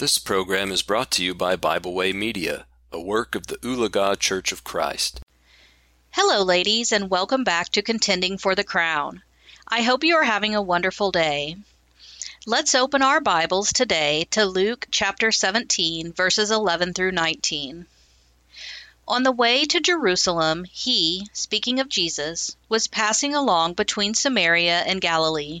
This program is brought to you by Bible Way Media, a work of the Ulaga Church of Christ. Hello, ladies, and welcome back to Contending for the Crown. I hope you are having a wonderful day. Let's open our Bibles today to Luke chapter 17, verses 11 through 19. On the way to Jerusalem, he, speaking of Jesus, was passing along between Samaria and Galilee.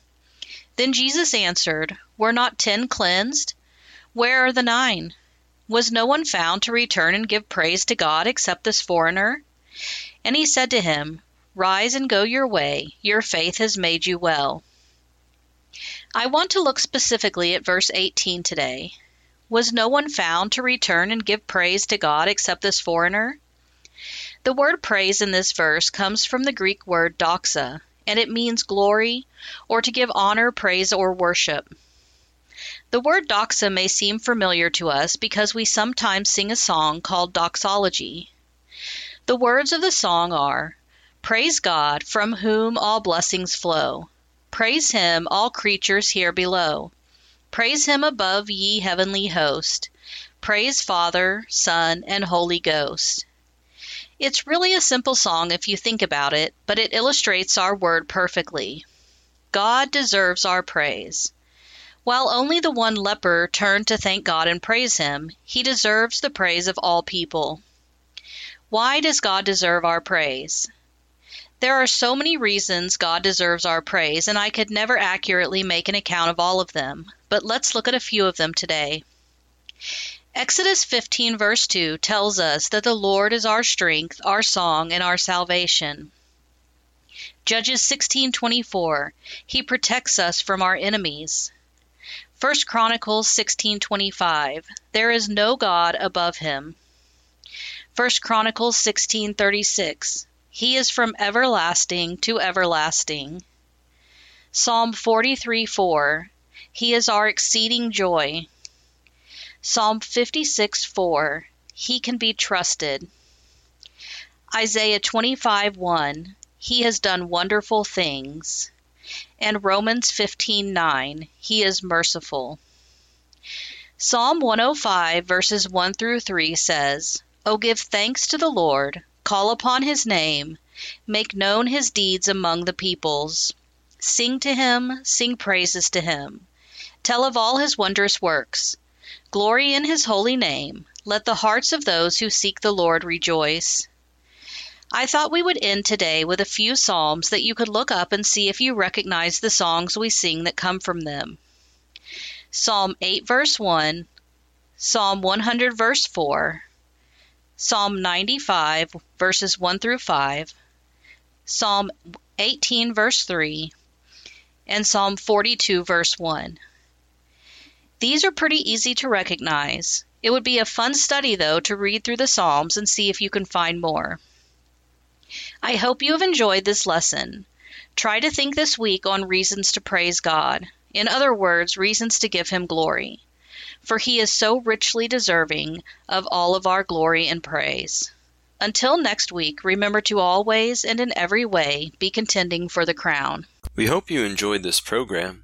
Then Jesus answered, Were not ten cleansed? Where are the nine? Was no one found to return and give praise to God except this foreigner? And he said to him, Rise and go your way, your faith has made you well. I want to look specifically at verse 18 today. Was no one found to return and give praise to God except this foreigner? The word praise in this verse comes from the Greek word doxa, and it means glory or to give honor, praise, or worship. The word doxa may seem familiar to us because we sometimes sing a song called doxology. The words of the song are Praise God, from whom all blessings flow. Praise him, all creatures here below. Praise him above, ye heavenly host. Praise Father, Son, and Holy Ghost. It's really a simple song if you think about it, but it illustrates our word perfectly. God deserves our praise. While only the one leper turned to thank God and praise Him, he deserves the praise of all people. Why does God deserve our praise? There are so many reasons God deserves our praise, and I could never accurately make an account of all of them, but let's look at a few of them today. Exodus 15, verse 2 tells us that the Lord is our strength, our song, and our salvation. Judges 16:24 He protects us from our enemies. 1 Chronicles 16:25 There is no god above him. 1 Chronicles 16:36 He is from everlasting to everlasting. Psalm 43:4 He is our exceeding joy. Psalm 56 4 He can be trusted. Isaiah 25 1 He has done wonderful things. And Romans 15 9 He is merciful. Psalm 105 verses 1 through 3 says, O give thanks to the Lord, call upon his name, make known his deeds among the peoples. Sing to him, sing praises to him. Tell of all his wondrous works. Glory in his holy name. Let the hearts of those who seek the Lord rejoice. I thought we would end today with a few psalms that you could look up and see if you recognize the songs we sing that come from them. Psalm 8, verse 1, Psalm 100, verse 4, Psalm 95, verses 1 through 5, Psalm 18, verse 3, and Psalm 42, verse 1. These are pretty easy to recognize. It would be a fun study, though, to read through the Psalms and see if you can find more. I hope you have enjoyed this lesson. Try to think this week on reasons to praise God. In other words, reasons to give Him glory. For He is so richly deserving of all of our glory and praise. Until next week, remember to always and in every way be contending for the crown. We hope you enjoyed this program.